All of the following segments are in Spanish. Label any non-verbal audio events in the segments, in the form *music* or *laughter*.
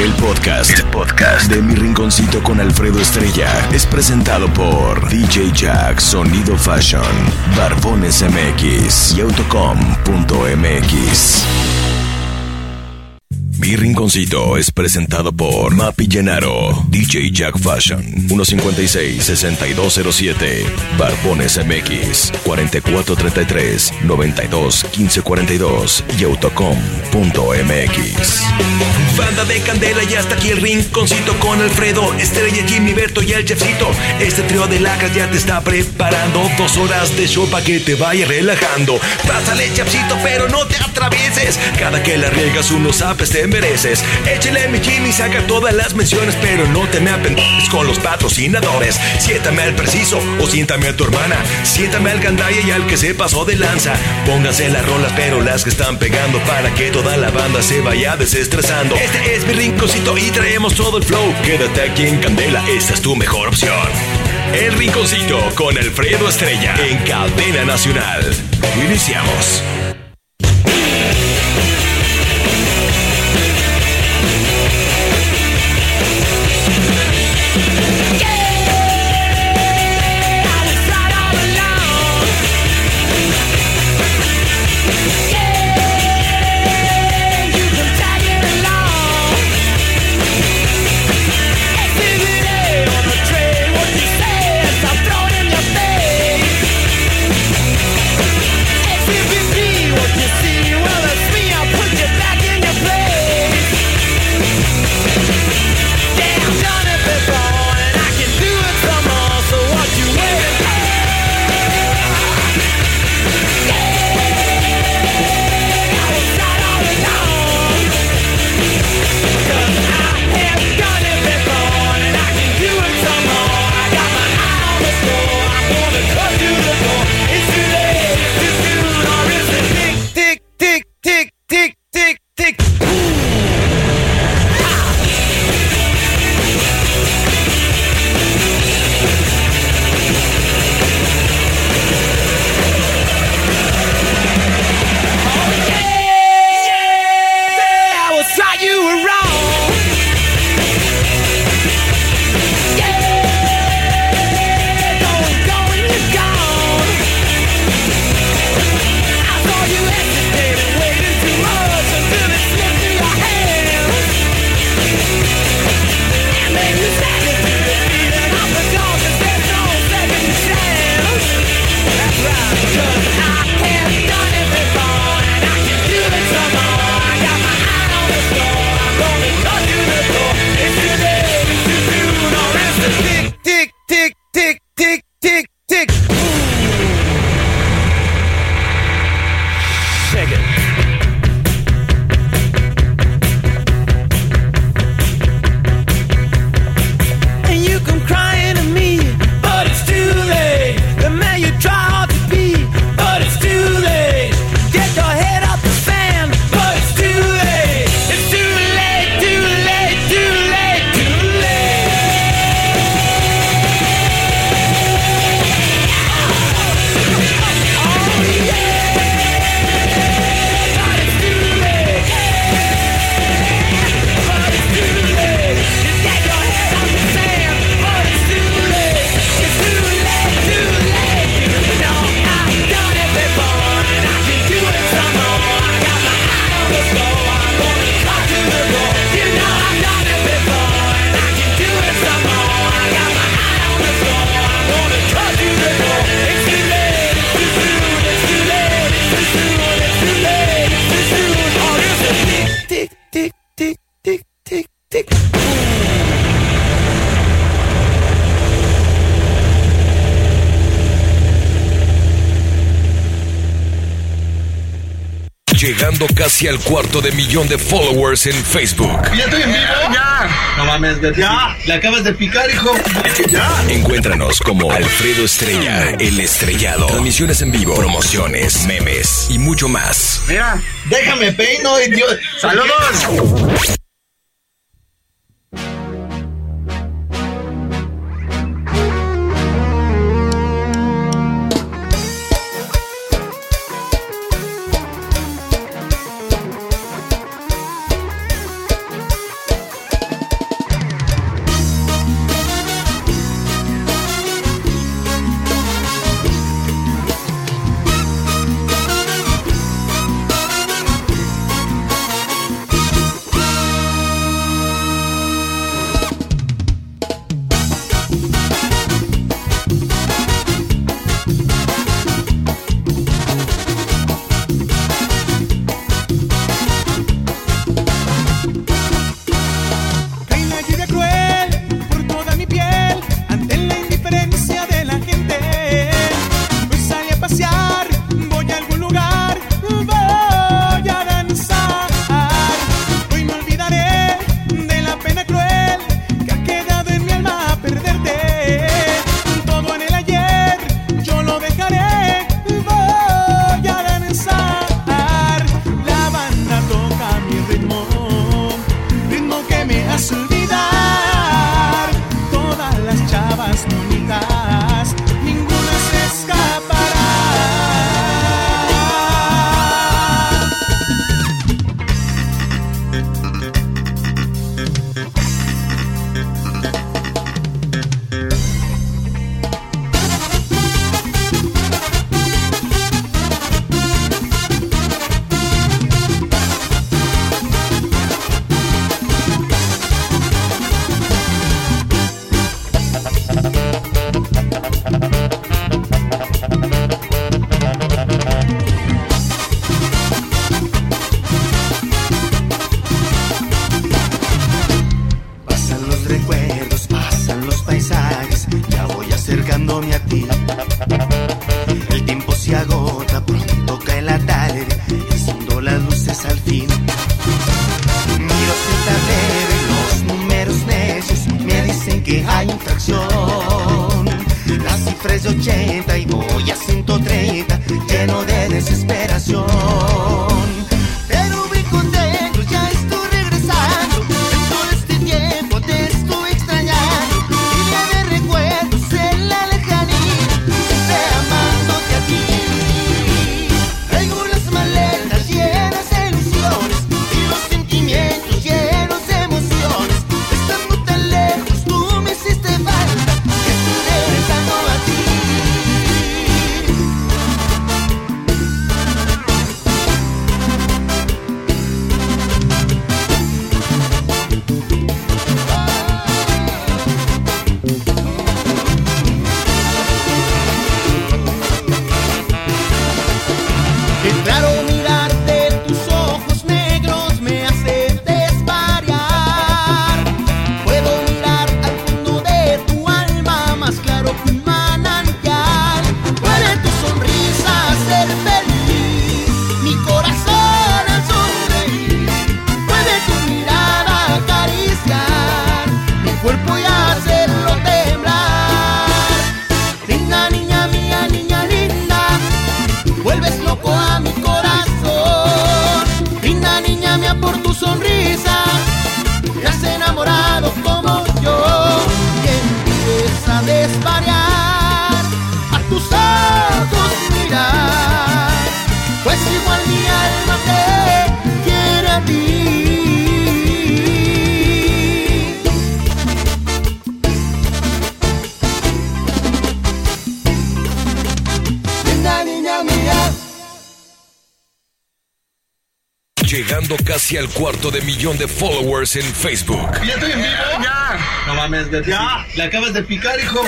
El podcast, el podcast de Mi Rinconcito con Alfredo Estrella es presentado por DJ Jack Sonido Fashion, Barbones MX y Autocom.mx. Mi Rinconcito es presentado por Mapi Llenaro, DJ Jack Fashion, 156-6207, Barbones MX, 4433-921542 y Autocom.mx. Banda de candela y hasta aquí el rinconcito con Alfredo, Estrella, Jimmy, Berto y el chefcito. Este trío de lacras ya te está preparando dos horas de show para que te vaya relajando. Pásale, chefcito, pero no te atravieses. Cada que la riegas unos apes te mereces. Échale mi Jimmy, saca todas las menciones, pero no te me apendes con los patrocinadores. Siéntame al preciso o siéntame a tu hermana. Siéntame al gandaya y al que se pasó de lanza. Pónganse las rolas, pero las que están pegando para que toda la banda se vaya desestresando. Este es mi rinconcito y traemos todo el flow. Quédate aquí en Candela, esta es tu mejor opción. El rinconcito con Alfredo Estrella en Cadena Nacional. Iniciamos. Casi al cuarto de millón de followers en Facebook. ¿Ya estoy en vivo? ¡Ya! No mames, Beto. ¡Ya! Le acabas de picar, hijo. ¡Ya! Encuéntranos como Alfredo Estrella, el estrellado. Transmisiones en vivo, promociones, memes y mucho más. Mira, déjame peino, idiota. ¡Saludos! Las al fin. Miro el tablero y los números necios me dicen que hay infracción. La cifra es de 80 y voy a Casi al cuarto de millón de followers en Facebook. ¿Ya estoy en vivo? Ya. No mames, Gatsby. Ya. La acabas de picar, hijo.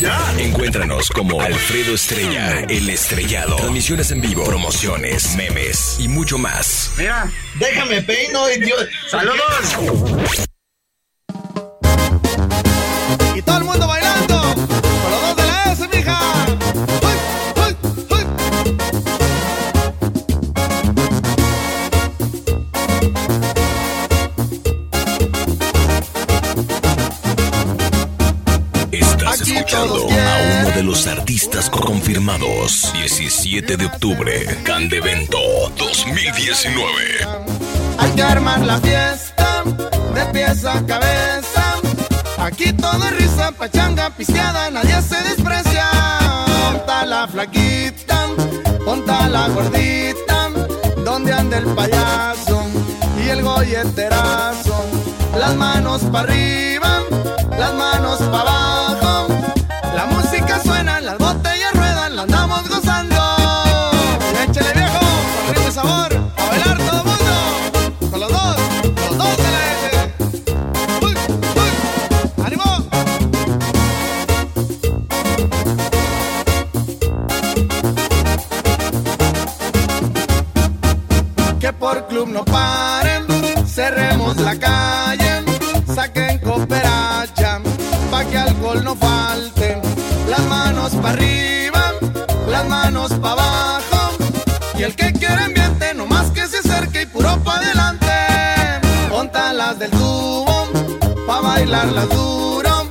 Ya. Encuéntranos como Alfredo Estrella, el estrellado. Transmisiones en vivo, promociones, memes y mucho más. Mira, déjame peino, idiota. ¡Saludos! Confirmados. 17 de octubre, Candevento 2019. Hay que armar la fiesta de pies a cabeza. Aquí todo es risa, pachanga, pisteada, nadie se desprecia. Ponta la flaquita, ponta la gordita, donde anda el payaso y el golleterazo. Las manos para arriba, las manos para abajo. No paren, cerremos la calle, saquen cooperacha, pa' que alcohol no falte. Las manos para arriba, las manos para abajo, y el que quiere ambiente, no más que se acerque y puro pa' adelante. Pontalas del tubo, pa' bailarlas duro,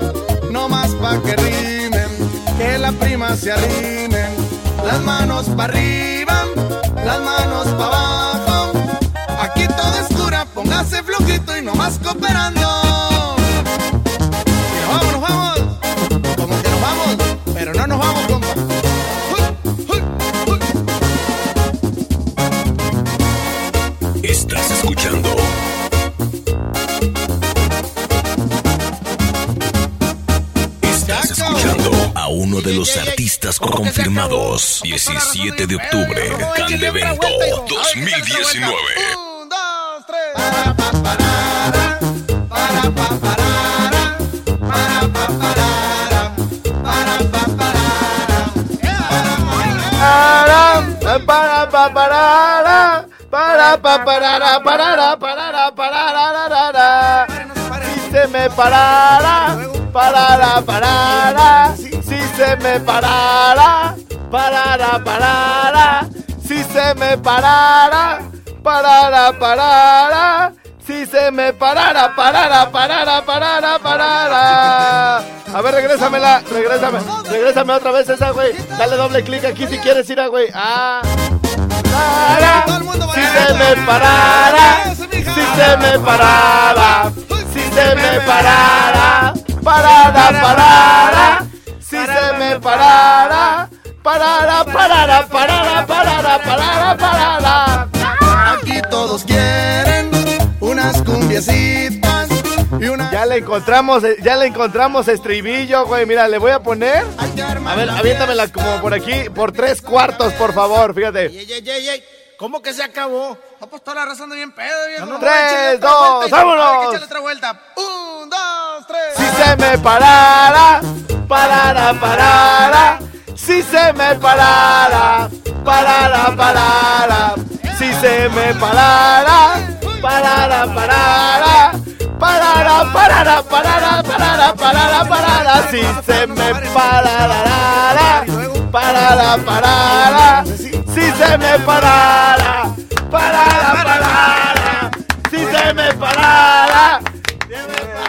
no más pa' que rimen, que la prima se arrimen. Las manos para arriba, las manos para abajo. Flojito y no más cooperando. Nos vamos, nos vamos, como que nos vamos, pero no nos vamos, compa. Uy, uy, uy. Estás escuchando. Estás escuchando a uno de los artistas confirmados. 17 de octubre, Candevento 2019. Para, para, pa, parara, parara, parara, parara, Si se me parara, parara, parara, si se me parara, parara, parara, si se me parara, parara, parara, si se me parara, parara, parara, parara, parara. A ver, regrésamela, regrésame, regrésame otra vez esa, güey. Dale doble clic aquí si quieres ir a, güey. Ah. Si se me parara, si se me parara, si se me parara, parara, parara, si se me parara, parara, parara, parara, parara, parara, parara. Aquí todos quieren unas cumbiecitas una. Ya le encontramos, eh, ya le encontramos estribillo, güey. Mira, le voy a poner. A ver, aviéntamela como por aquí, por tres cuartos, por favor, fíjate. ¿Cómo que se acabó? Ah, pues está la razón de bien pedo, viejo. Tres, Échale dos, vámonos. Echarle otra vuelta. Un, dos, tres. Si se me parara, parara, parara. Si se me parara, parara, parara. Si se me parara, parara, parara. Parara, parara, parara, parara, parara, parara. Si se me parara, parara, parara. Si se me parara, parara, parara. Si se me parara.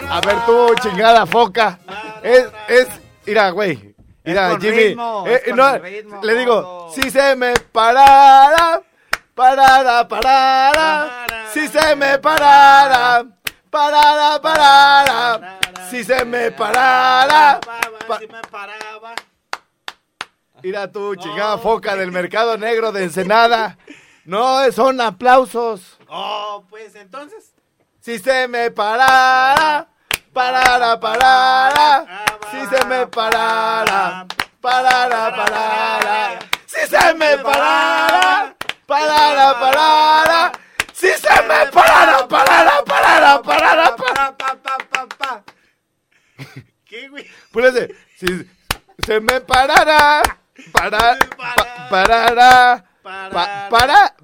A ver tú, chingada foca. Es, es, mira, güey. Mira, Jimmy. ritmo, eh, no, ritmo, le digo, si se me parara, parara, parara. Si se me parara, parara, parara. Si se me parara. pa- Si me paraba. Mira tú, chingada foca del mercado negro de Ensenada. No, son aplausos. Oh, pues entonces. Si se me parara, parara, parara. Si se me parara, parara, parara. Si se me parara, parara, parara. Si se me parara, parara, parara, parara, parara. Pa, pa, pa, pa. ¿Qué, güey? Púrese. Si se me parara, para, pa- parara, pa- para,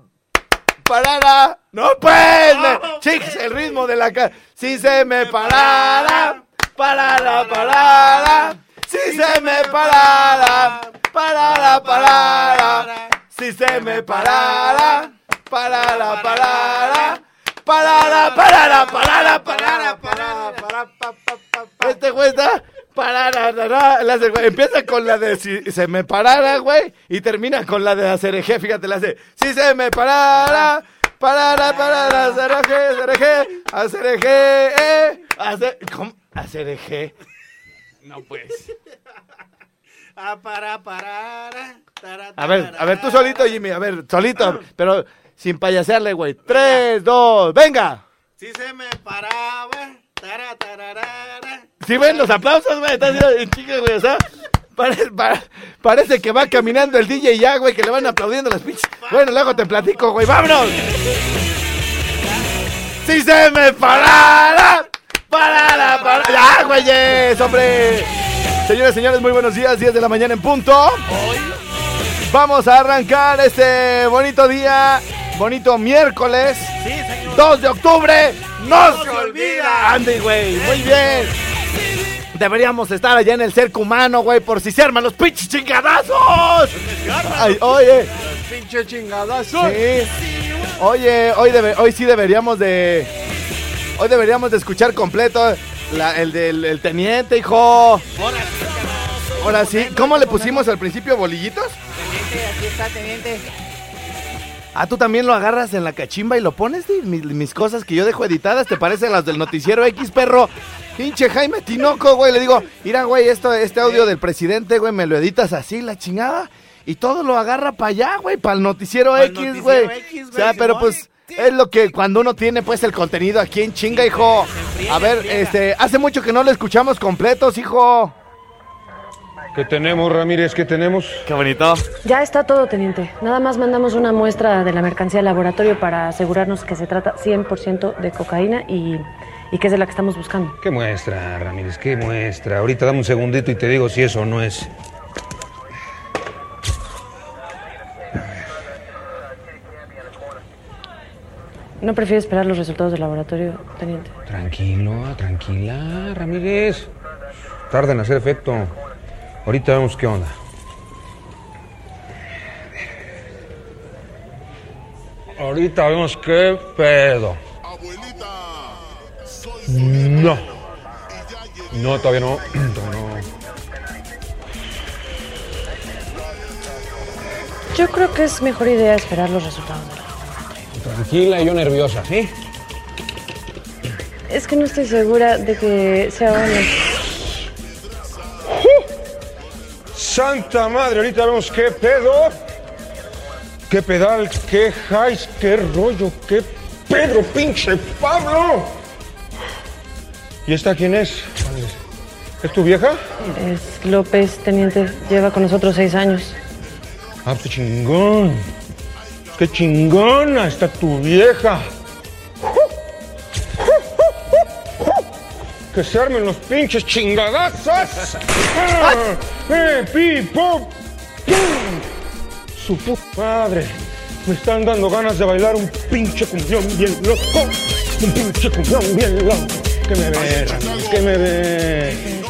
parara. No pues, me- chicos, el ritmo de la ca- Si se me parara, parara, parara. Si se me parara, parara, parara. Si se me parara, parara, parara. Parara, parara, parara, parara, parara, parara, pa, pa, pa, pa. Este güey está parara, empieza con la de si se me parara, güey, y termina con la de hacer eje, fíjate, la hace si se me parara, parara, parara, hacer eje, hacer eje, hacer eje, eh, hacer, ¿cómo? Hacer eje. No pues. Ah, para, para. A ver, a ver, tú solito, Jimmy, a ver, solito, pero sin payasearle, güey. Tres, dos, venga. Si se me paraba. Tara, tararara. Si ven los aplausos, güey, está haciendo en chica, güey, o sea, parece, pa- parece que va caminando el DJ ya, güey, que le van aplaudiendo las pinches. Bueno, luego te platico, güey, vámonos. Si se me parara, parara, parara. Ya, güeyes, hombre. Señores, señores, muy buenos días, 10 de la mañana en punto. Vamos a arrancar este bonito día, bonito miércoles, 2 de octubre. No se olvida. Andy, güey, muy bien. Deberíamos estar allá en el cerco humano, güey, por si se arman los pinches chingadazos. Ay, oye. Pinche chingadazo. Sí. Oye, hoy, debe- hoy sí deberíamos de. Hoy deberíamos de escuchar completo la- el del el teniente, hijo. Ahora sí. ¿Cómo le pusimos al principio bolillitos? Teniente, aquí está, teniente. Ah, tú también lo agarras en la cachimba y lo pones, mis, mis cosas que yo dejo editadas, ¿te parecen las del noticiero X, perro? Pinche Jaime Tinoco, güey, le digo, mira, güey, esto, este audio del presidente, güey, me lo editas así, la chingada, y todo lo agarra para allá, güey, para el noticiero Pa'l X, noticiero güey. X, O sea, güey, pero pues, es lo que cuando uno tiene, pues, el contenido aquí en chinga, hijo. A ver, este, hace mucho que no lo escuchamos completos, hijo. ¿Qué tenemos, Ramírez? ¿Qué tenemos? Qué bonito. Ya está todo, teniente. Nada más mandamos una muestra de la mercancía al laboratorio para asegurarnos que se trata 100% de cocaína y, y que es de la que estamos buscando. ¿Qué muestra, Ramírez? ¿Qué muestra? Ahorita dame un segundito y te digo si eso no es. ¿No prefiere esperar los resultados del laboratorio, teniente? Tranquilo, tranquila, Ramírez. Tarda en hacer efecto. Ahorita vemos qué onda. Ahorita vemos qué pedo. No. No, todavía no. *clears throat* Todavía no. Yo creo que es mejor idea esperar los resultados. de la- Tranquila y yo nerviosa, ¿sí? Es que no estoy segura de que sea bueno. Santa madre, ahorita vemos qué pedo. Qué pedal, qué highs, qué rollo, qué Pedro, pinche Pablo. ¿Y esta quién es? ¿Es tu vieja? Es López, teniente. Lleva con nosotros seis años. Ah, qué chingón. Qué chingona está tu vieja. Que se armen los pinches chingadazos. *laughs* Ah, ¡Eh, pi, pop! ¡Pum! Su puta madre. Me están dando ganas de bailar un pinche cumbión bien loco. Un pinche cumbión bien loco. Que me ve, Ramírez, que me ve.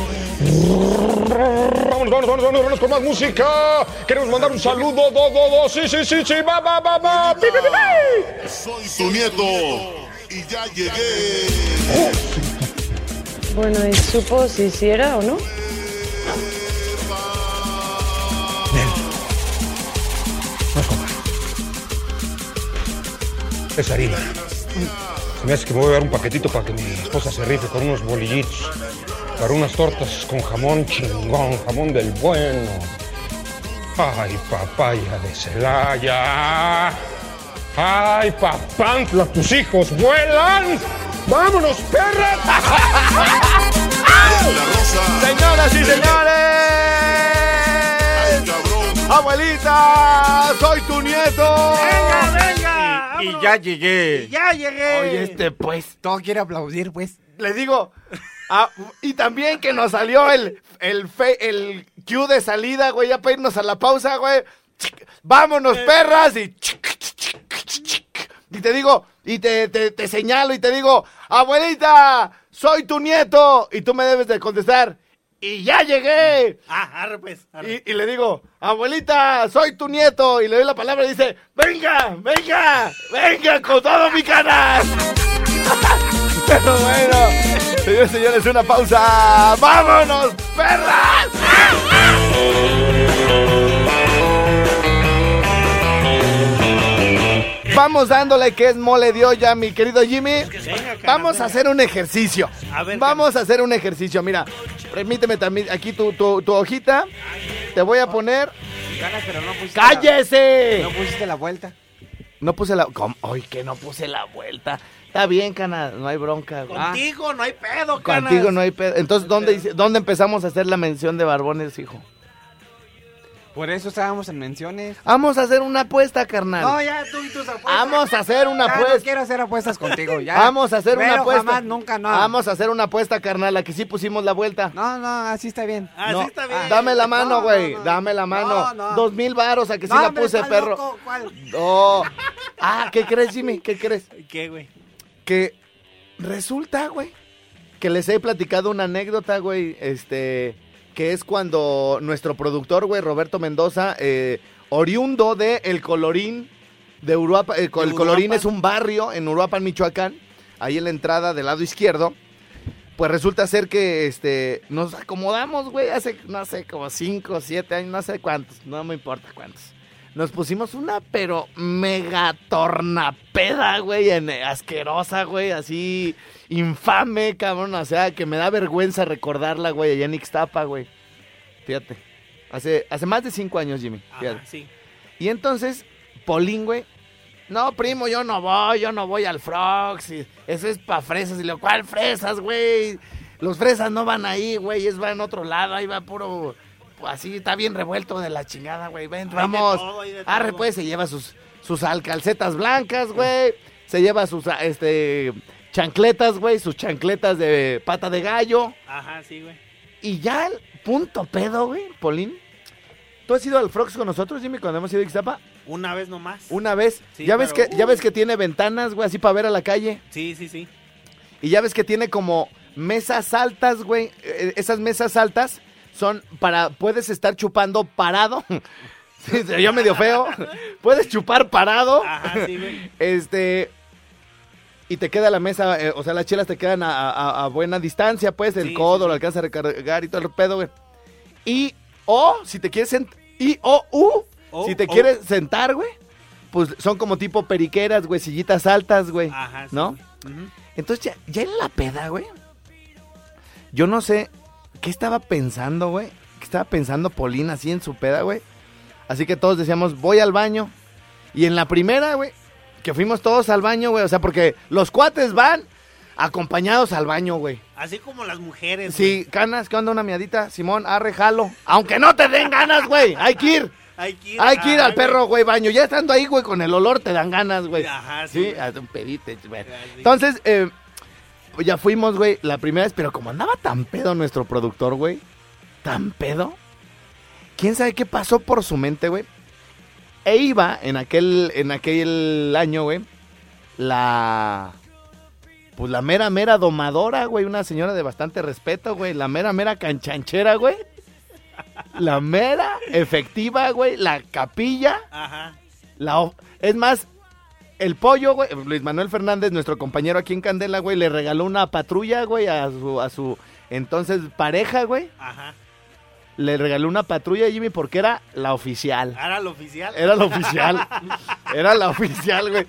Vámonos, vámonos, vámonos, vámonos con más música. Queremos mandar un saludo, do, do, do. Sí, sí, sí, sí, va, va, va, va. Pi, pi, pi, pi. Soy tu nieto y ya llegué. Bueno, ¿y supo si sí era o no? Es harina. Se me hace que me voy a dar un paquetito para que mi esposa se rife con unos bolillitos. Para unas tortas con jamón chingón, jamón del bueno. Ay, papaya de Celaya. Ay, papantla, tus hijos vuelan. ¡Vámonos, perras! *laughs* Señoras y señores. Abuelita, soy tu nieto. Venga, venga. Y ya llegué. Ya llegué. Oye, este, pues, todo quiere aplaudir, pues. Le digo, ah, y también que nos salió el, el, fe- el cue de salida, güey, ya para irnos a la pausa, güey. Vámonos, perras, y... chic, chic, chic, chic, chic. Y te digo, y te, te, te señalo y te digo, abuelita, soy tu nieto. Y tú me debes de contestar, y ya llegué. Ah, arre pues. arre. Y, y le digo, abuelita, soy tu nieto. Y le doy la palabra y dice, venga, venga, venga con todo mi canal. *laughs* Pero bueno, señores señores, una pausa. ¡Vámonos, perras! Vamos dándole que es mole de olla, mi querido Jimmy. Vamos a hacer un ejercicio. Vamos a hacer un ejercicio. Mira, permíteme también aquí tu, tu, tu hojita. Te voy a poner. ¡Cállese! No pusiste la vuelta. No puse la. ¿Cómo? Ay, que no puse la vuelta. Está bien, cana, no hay bronca. güey. Contigo no hay pedo, canas. Contigo no hay pedo. Entonces, ¿dónde, ¿dónde empezamos a hacer la mención de Barbones, hijo? Por eso estábamos en menciones. Vamos a hacer una apuesta, carnal. No, ya tú y tus apuestas. Vamos a hacer una Ya apuesta. No quiero hacer apuestas contigo. Ya. Vamos a hacer una apuesta. jamás, nunca, no. Vamos a hacer una apuesta, carnal. Aquí sí pusimos la vuelta. No, no, así está bien. Así No, está bien. Dame la mano, No, güey. no, no. Dame la mano. No, no. Dos mil varos, a que sí la puse, perro. loco, ¿cuál? No. Ah, ¿qué crees, Jimmy? ¿Qué crees? ¿Qué, güey? Que resulta, güey, que les he platicado una anécdota, güey, este, que es cuando nuestro productor, güey, Roberto Mendoza, eh, oriundo de El Colorín de Uruapan, el, co- De el Colorín es un barrio en Uruapan, Michoacán, ahí en la entrada del lado izquierdo, pues resulta ser que, este, nos acomodamos, güey, hace, no sé, como cinco, siete años, no sé cuántos, no me importa cuántos. Nos pusimos una, pero mega tornapeda, güey, en- asquerosa, güey, así infame, cabrón. O sea, que me da vergüenza recordarla, güey, allá en Ixtapa, güey. Fíjate. Hace, hace más de cinco años, Jimmy. Fíjate. Ajá, sí. Y entonces, Polín, güey. No, primo, yo no voy, yo no voy al Frogs. y eso es pa' fresas. Y lo cual, fresas, güey. Los fresas no van ahí, güey. Es va en otro lado. Ahí va puro. Así está bien revuelto de la chingada, güey. Ven, vamos. todo, Arre, pues se lleva sus, sus alcalcetas blancas, güey. Se lleva sus ah, este chancletas, güey. Sus chancletas de pata de gallo. Ajá, sí, güey. Y ya el punto pedo, güey, Polín. ¿Tú has ido al Frogs con nosotros, Jimmy, cuando hemos ido a Ixtapa? Una vez nomás. Una vez. Sí, ya ves que ya ves que tiene ventanas, güey, así para ver a la calle. Sí, sí, sí. Y ya ves que tiene como mesas altas, güey. Eh, Esas mesas altas son para, puedes estar chupando parado. *laughs* Sí, oyó medio feo. Puedes chupar parado. Ajá, sí, güey. Este. Y te queda la mesa, eh, o sea, las chelas te quedan a, a- a buena distancia, pues, el Sí, codo lo alcanza a recargar y todo el pedo, güey. Y, o, si te quieres sentar, y, o, u, O, si te quieres sentar, güey, pues son como tipo periqueras, güey, sillitas altas, güey. Ajá, ¿No? güey. Entonces, ya, ya en la peda, güey. Yo no sé qué estaba pensando, güey. ¿Qué estaba pensando Polina así en su peda, güey? Así que todos decíamos, voy al baño. Y en la primera, güey, que fuimos todos al baño, güey. O sea, porque los cuates van acompañados al baño, güey. Así como las mujeres. Sí, canas, ¿qué onda una miadita? Simón, arre, jalo. Aunque no te den ganas, güey. Hay que ir. Hay que ir, Hay que ir ajá, al perro, güey, baño. Ya estando ahí, güey, con el olor te dan ganas, güey. Ajá, sí, Sí, haz un pedite, güey. Entonces, eh, ya fuimos, güey, la primera vez, pero como andaba tan pedo nuestro productor, güey, tan pedo, quién sabe qué pasó por su mente, güey. E iba en aquel, en aquel año, güey, la, pues la mera, mera domadora, güey, una señora de bastante respeto, güey, la mera, mera canchanchera, güey. La mera efectiva, güey, la capilla. Ajá. La es más, el pollo, güey, Luis Manuel Fernández, nuestro compañero aquí en Candela, güey, le regaló una patrulla, güey, a su, a su entonces pareja, güey. Ajá. Le regaló una patrulla a Jimmy porque era la oficial. Era lo oficial. Era la oficial. *laughs* Era la oficial, güey.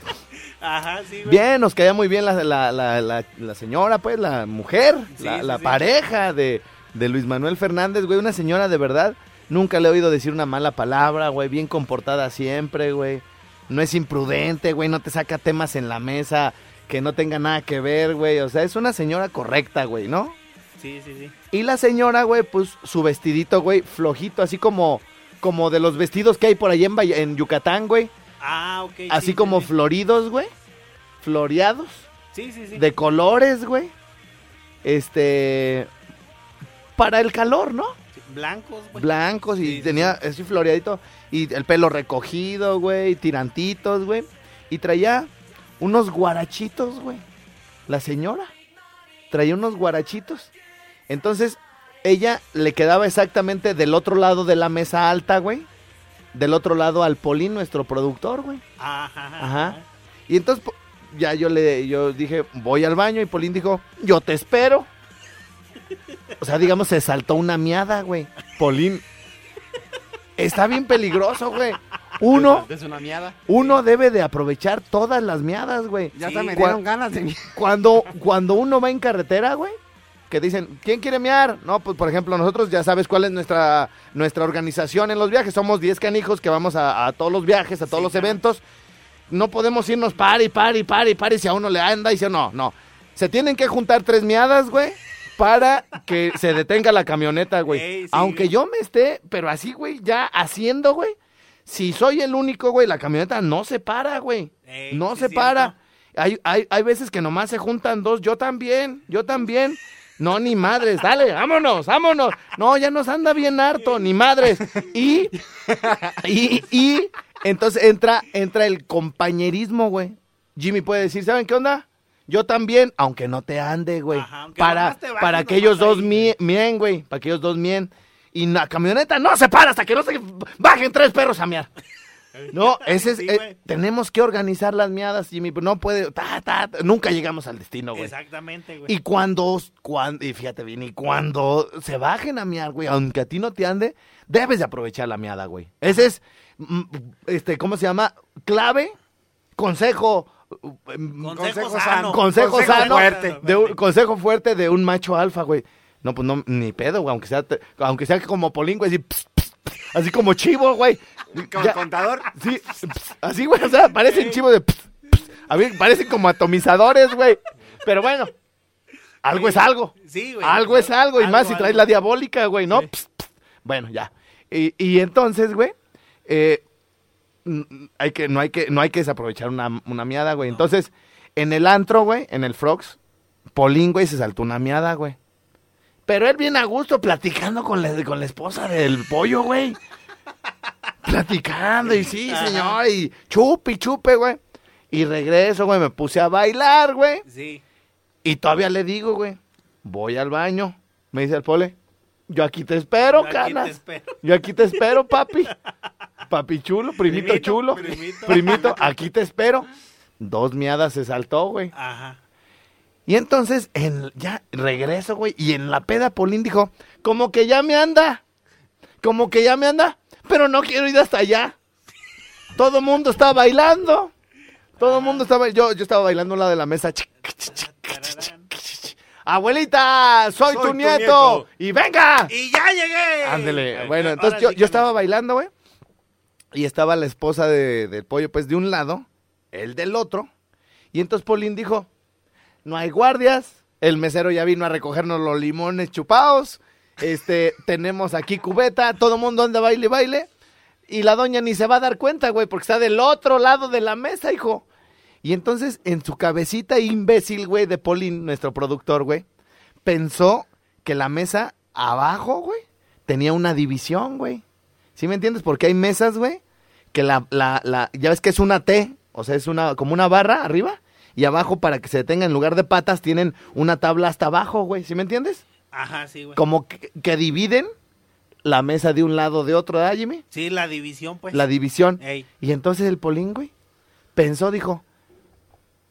Ajá, sí, güey. Bien, nos caía muy bien la, la, la, la- la señora, pues, la mujer, Sí, la, sí, la sí. pareja de, de Luis Manuel Fernández, güey, una señora de verdad. Nunca le he oído decir una mala palabra, güey, bien comportada siempre, güey. No es imprudente, güey, no te saca temas en la mesa que no tenga nada que ver, güey. O sea, es una señora correcta, güey, ¿no? Sí, sí, sí. Y la señora, güey, pues su vestidito, güey, flojito, así como, como de los vestidos que hay por ahí en, Yucatán, güey. Ah, ok. Así sí, como sí. floridos, güey. Floreados Sí, sí, sí. de colores, güey. Este. Para el calor, ¿no? Blancos, güey. Blancos y Sí, sí, tenía así floreadito. Y el pelo recogido, güey. Tirantitos, güey. Y traía unos guarachitos, güey. La señora. Traía unos guarachitos. Entonces, ella le quedaba exactamente del otro lado de la mesa alta, güey. Del otro lado al Polín, nuestro productor, güey. Ajá, ajá. Y entonces ya yo le yo dije, voy al baño y Polín dijo, yo te espero. O sea, digamos, se saltó una miada, güey. Polín. Está bien peligroso, güey. Uno, Es una miada. uno debe de aprovechar todas las miadas, güey. Ya Sí, hasta me cua- dieron ganas de Cuando, cuando uno va en carretera, güey, que dicen, ¿quién quiere mear? No, pues por ejemplo, nosotros ya sabes cuál es nuestra, nuestra organización en los viajes. Somos 10 canijos que vamos a, a todos los viajes, a todos Sí, los claro. eventos. No podemos irnos pari, pari, pari, pari si a uno le anda y dice, no, no. Se tienen que juntar tres miadas, güey, para que se detenga la camioneta, güey. Ey, sí. Aunque yo me esté, pero así, güey, ya haciendo, güey. Si soy el único, güey, la camioneta no se para, güey. Ey, No se para. Hay, hay, hay veces que nomás se juntan dos. Yo también, yo también. No, ni madres, dale, vámonos, vámonos. No, ya nos anda bien harto, ni madres. Y, y, y, entonces entra, entra el compañerismo, güey. Jimmy puede decir, ¿saben qué onda? Yo también, aunque no te ande, güey. Ajá, Para, te para que nomás ellos dos ahí. mie- mien, güey. Para que ellos dos mien. Y la camioneta no se para hasta que no se bajen tres perros a miar. *laughs* No, ese es, Sí, eh, tenemos que organizar las miadas, Jimmy. No puede, ta, ta, ta, nunca llegamos al destino, güey. Exactamente, güey. Y cuando, cuando, y fíjate bien, y cuando se bajen a miar, güey, aunque a ti no te ande, debes de aprovechar la miada, güey. Ese es, mm, este, ¿cómo se llama? Clave, consejo, Consejo Consejo sano. consejo, Consejo sano, fuerte. de un, consejo fuerte de un macho alfa, güey. No, pues no, ni pedo, güey, aunque sea, aunque sea como Polín, güey, así, ps, ps, ps, así como chivo, güey. Como Ya- contador. Sí, así, güey, o sea, parecen chivos de... A mí parecen como atomizadores, güey. Pero bueno, algo es algo. Sí, güey. Algo es algo, y Algo, más si traes algo. la diabólica, güey, ¿no? Ps. Bueno, ya. Y, y entonces, güey, eh, hay que, no, hay que, no hay que desaprovechar una, una miada, güey. Entonces, en el antro, güey, en el Frogs, Polín, güey, se saltó una miada, güey. Pero él viene a gusto platicando con la, con la esposa del pollo, güey. Platicando, y sí, señor, y chupe chupe, güey. Y regreso, güey, me puse a bailar, güey. Sí. Y todavía le digo, güey, voy al baño. Me dice el pole, Yo aquí te espero, Yo. Yo aquí te espero, papi. *laughs* Papi chulo, primito, Primito, chulo. primito. Primito, aquí te espero. Dos miadas se saltó, güey. Ajá. Y entonces, en, ya regreso, güey. Y en la peda, Polín dijo, como que ya me anda. Como que ya me anda. Pero no quiero ir hasta allá. Todo el mundo está bailando. Todo el mundo estaba. Yo, yo estaba bailando a un lado de la mesa. Abuelita, soy, Soy tu, tu nieto. nieto. Y venga. ¡Y ya llegué! Ándele. Bueno, entonces yo, yo estaba bailando, güey. Y estaba la esposa de, del pollo, pues de un lado, el del otro. Y entonces Polín dijo: No hay guardias. El mesero ya vino a recogernos los limones chupados. Este, *laughs* tenemos aquí cubeta. Todo mundo anda baile, baile. Y la doña ni se va a dar cuenta, güey, porque está del otro lado de la mesa, hijo. Y entonces, en su cabecita imbécil, güey, de Polín, nuestro productor, güey, pensó que la mesa abajo, güey, tenía una división, güey. ¿Sí me entiendes? Porque hay mesas, güey, que la, la, la, ya ves que es una T, o sea, es una, como una barra arriba, y abajo para que se detenga en lugar de patas tienen una tabla hasta abajo, güey, ¿sí me entiendes? Ajá, sí, güey. Como que, que dividen la mesa de un lado de otro, ¿verdad, Jimmy? Sí, la división, pues. La división. Ey. Y entonces el Polín, güey, pensó, dijo,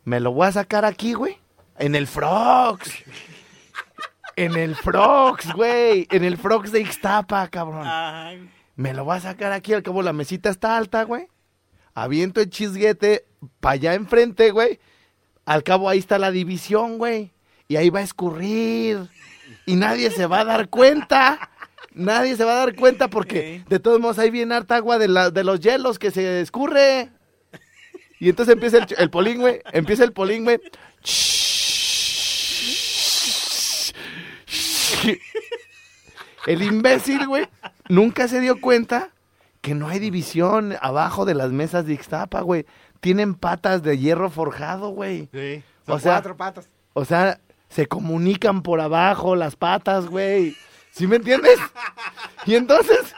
me lo voy a sacar aquí, güey, en el Frogs. En el Frogs, güey. En el Frogs de Ixtapa, cabrón. Ajá. Me lo voy a sacar aquí, al cabo la mesita está alta, güey. Aviento el chisguete para allá enfrente, güey. Al cabo ahí está la división, güey. Y ahí va a escurrir. Y nadie se va a dar cuenta. Nadie se va a dar cuenta porque de todos modos ahí viene harta agua de, la- de los hielos que se escurre. Y entonces empieza el, el polín, güey. Empieza el polín, güey. El imbécil, güey, nunca se dio cuenta que no hay división abajo de las mesas de Ixtapa, güey. Tienen patas de hierro forjado, güey. Sí. O sea, cuatro patas. O sea, se comunican por abajo las patas, güey. ¿Sí me entiendes? *laughs* Y entonces,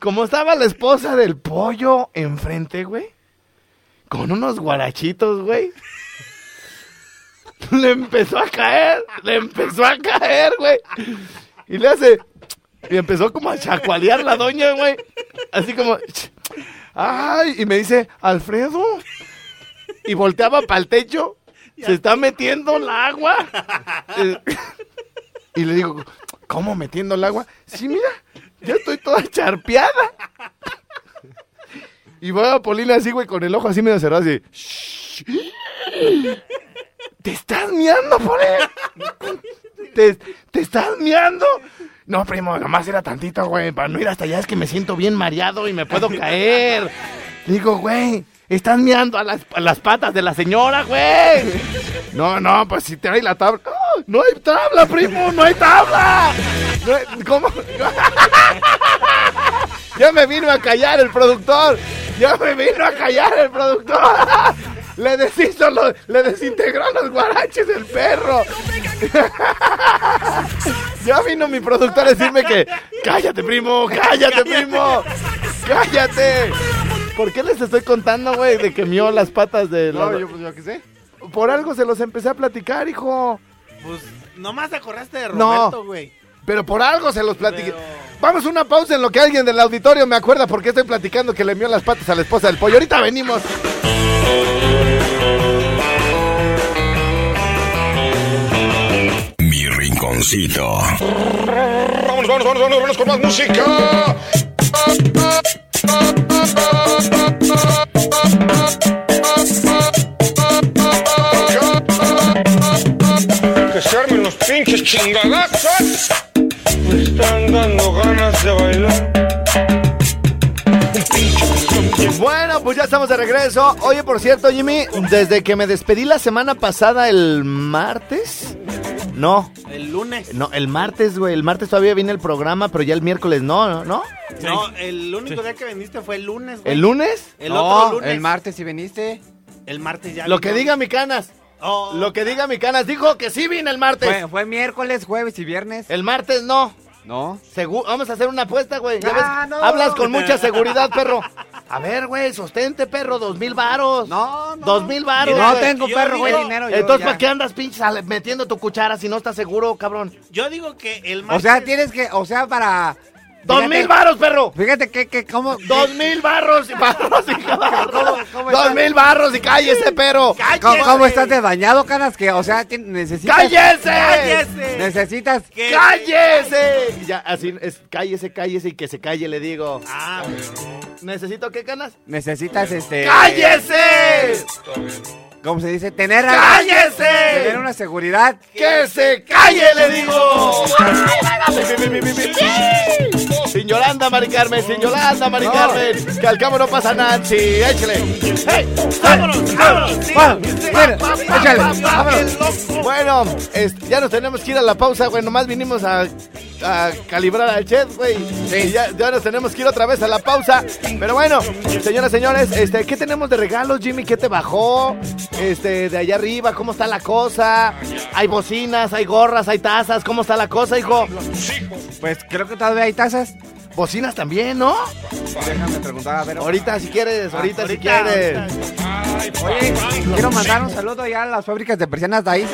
como estaba la esposa del pollo enfrente, güey, con unos guarachitos, güey, *laughs* le empezó a caer, le empezó a caer, güey. Y le hace, y empezó como a chacualear la doña, güey. Así como, ay, y me dice, Alfredo. Y volteaba para el techo, se está metiendo el agua. Y le digo, ¿cómo metiendo el agua? Sí, mira, ya estoy toda charpeada. Y voy a Polina así, güey, con el ojo así medio cerrado, así. "Shh. ¿Te estás miando, Polina? ¿Te, ¿Te estás miando? No, primo, nomás era tantito, güey, para no ir hasta allá, es que me siento bien mareado y me puedo caer. Digo, güey, estás miando a las, las patas de la señora, güey. No, no, pues si te hay la tabla. ¡Ah! No hay tabla, primo, no hay tabla. ¿Cómo? *laughs* Ya me vino a callar el productor. Ya me vino a callar el productor. Le deshizo los, le desintegró los guaraches el perro. *laughs* Ya vino mi productor a decirme que cállate, primo, cállate, primo. Cállate. ¿Por qué les estoy contando, güey, de que mió las patas de la... No, yo, pues, yo qué sé. Por algo se los empecé a platicar, hijo. Pues nomás te acordaste de. Roberto, güey. Pero por algo se los platiqué. Vamos a una pausa en lo que alguien del auditorio me acuerda porque estoy platicando que le mió las patas a la esposa del pollo. Ahorita venimos. Mi rinconcito. Vámonos, vámonos, vámonos, vámonos con más música. Que se armen los pinches chingadazos. Me están dando ganas de bailar. Bueno, pues ya estamos de regreso. Oye, por cierto, Jimmy, desde que me despedí la semana pasada, el martes. No, El lunes. no, el martes, güey. El martes todavía viene el programa, pero ya el miércoles no, ¿no? ¿No? No, el único día que viniste fue el lunes, güey. ¿El lunes? El no, otro lunes. el martes si viniste. El martes ya. Lo vino. que diga mi canas. Oh, Lo que diga mi canas. Dijo que sí vine el martes. Fue, fue miércoles, jueves y viernes. El martes no. No. Segu- Vamos a hacer una apuesta, güey. Ya Ah, ves, no. Hablas con mucha seguridad, perro. *laughs* A ver, güey, sostente, perro, dos mil varos. No, no. Dos mil varos. No tengo perro, güey, dinero. yo Entonces, ya. ¿para qué andas pinches ale- metiendo tu cuchara si no estás seguro, cabrón? Yo digo que el O martes... sea, tienes que, o sea, para... ¡Dos mil varos, perro! Fíjate que, que, cómo... ¡Dos mil barros y *laughs* barros y barros! *laughs* ¡Dos mil barros y cállese, perro! ¿Cómo, cómo estás desbañado, canas? Que, o sea, necesitas... ¡Cállese! ¡Cállese! Necesitas... ¿Qué? ¡Cállese! Ya, así es, cállese, cállese y que se calle, le digo. Ah, ¿Necesito qué, canas? Necesitas, este... ¡Cállese! ¿Cómo se dice? Tener... ¡Cállese! Tener una seguridad... ¡Que se calle, le digo! Sin Yolanda, Mari Carmen, sin Yolanda, Mari No. Carmen, que al cabo no pasa nada, sí, échale. ¡Hey! ¡Vámonos, vámonos! Bueno, échale, vámonos. Bueno, este, ya nos tenemos que ir a la pausa, güey. Nomás vinimos a, a calibrar al chef, güey. Y ya, ya nos tenemos que ir otra vez a la pausa. Pero bueno, señoras, señores, este, ¿qué tenemos de regalos, Jimmy? ¿Qué te bajó? Este, de allá arriba, ¿cómo está la cosa? Hay bocinas, hay gorras, hay tazas. ¿Cómo está la cosa, hijo? Pues creo que todavía hay tazas. Bocinas también, ¿no? Déjame preguntar, a ver. Ahorita si quieres, ahorita, si ahorita, quieres. Oye, quiero mandar un saludo ya a las fábricas de persianas de ahí.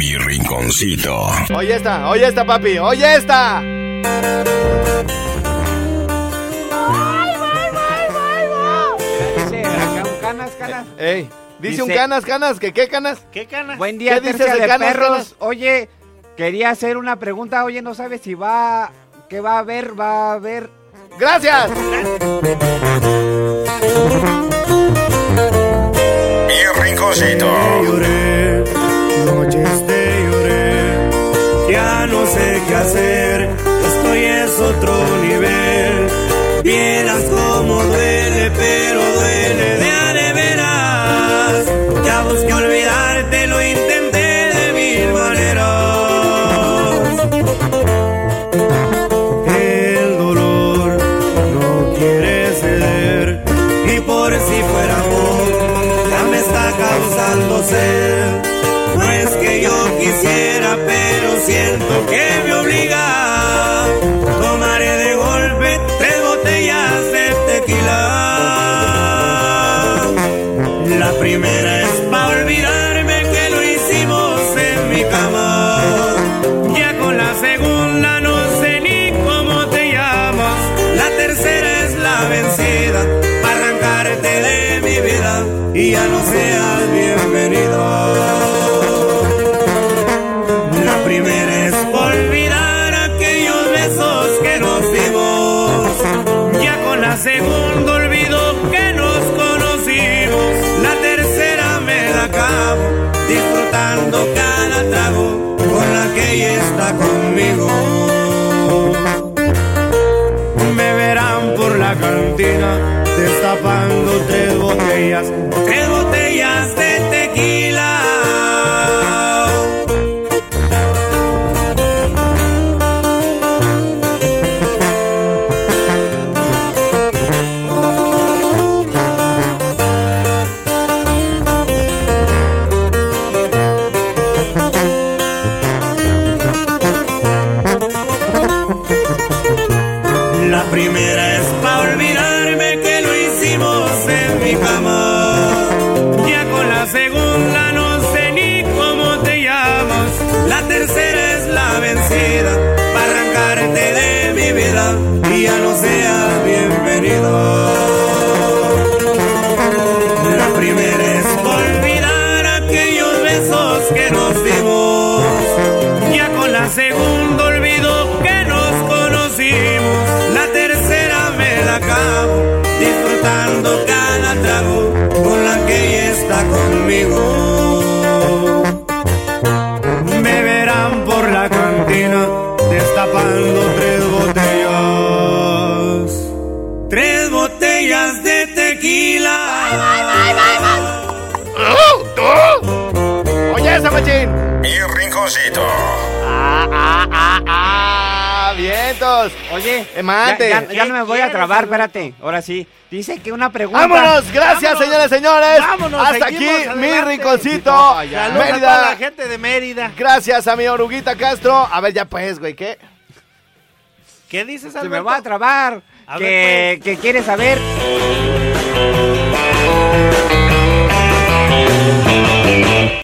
Mi rinconcito. Oye esta, oye esta, papi, oye esta. Dice acá un canas, canas. Ey, dice, Dice- un canas, canas, ¿que qué canas? ¿Qué cana? Buen día, ¿Qué dices de de, canas, perros. canas? Oye, quería hacer una pregunta. Oye, no sabes si va... ¿Qué va a haber? Va a haber... Gracias. Mi rinconcito. Hacer, esto ya es otro nivel. Vieras cómo duele, pero duele de veras. Ya busqué olvidarte, lo intenté de mil maneras. El dolor no quiere ceder y por si fuera amor ya me está causando sed. No es que yo quisiera, pero siento que me obliga. Tomaré de golpe tres botellas de tequila. La primera es para olvidarme que lo hicimos en mi cama. Ya con la segunda no sé ni cómo te llamas. La tercera es la vencida para arrancarte de mi vida y ya no seas bienvenido. Ella está conmigo. Me verán por la cantina destapando tres botellas, tres botellas y ya no seas Ah, ah, ah, ah. vientos. Oye, ya, ya- ya no me voy a trabar, espérate. Ahora sí. Dice que una pregunta. Vámonos, gracias Vámonos. señores, señores. Vámonos, Hasta aquí mi rinconcito. Saludos a toda Mérida. la gente de Mérida. Gracias a mi oruguita Castro. A ver, ya pues, güey, ¿qué? ¿Qué dices, Se Alberto? me va a trabar. A que, ver, pues. que quiere saber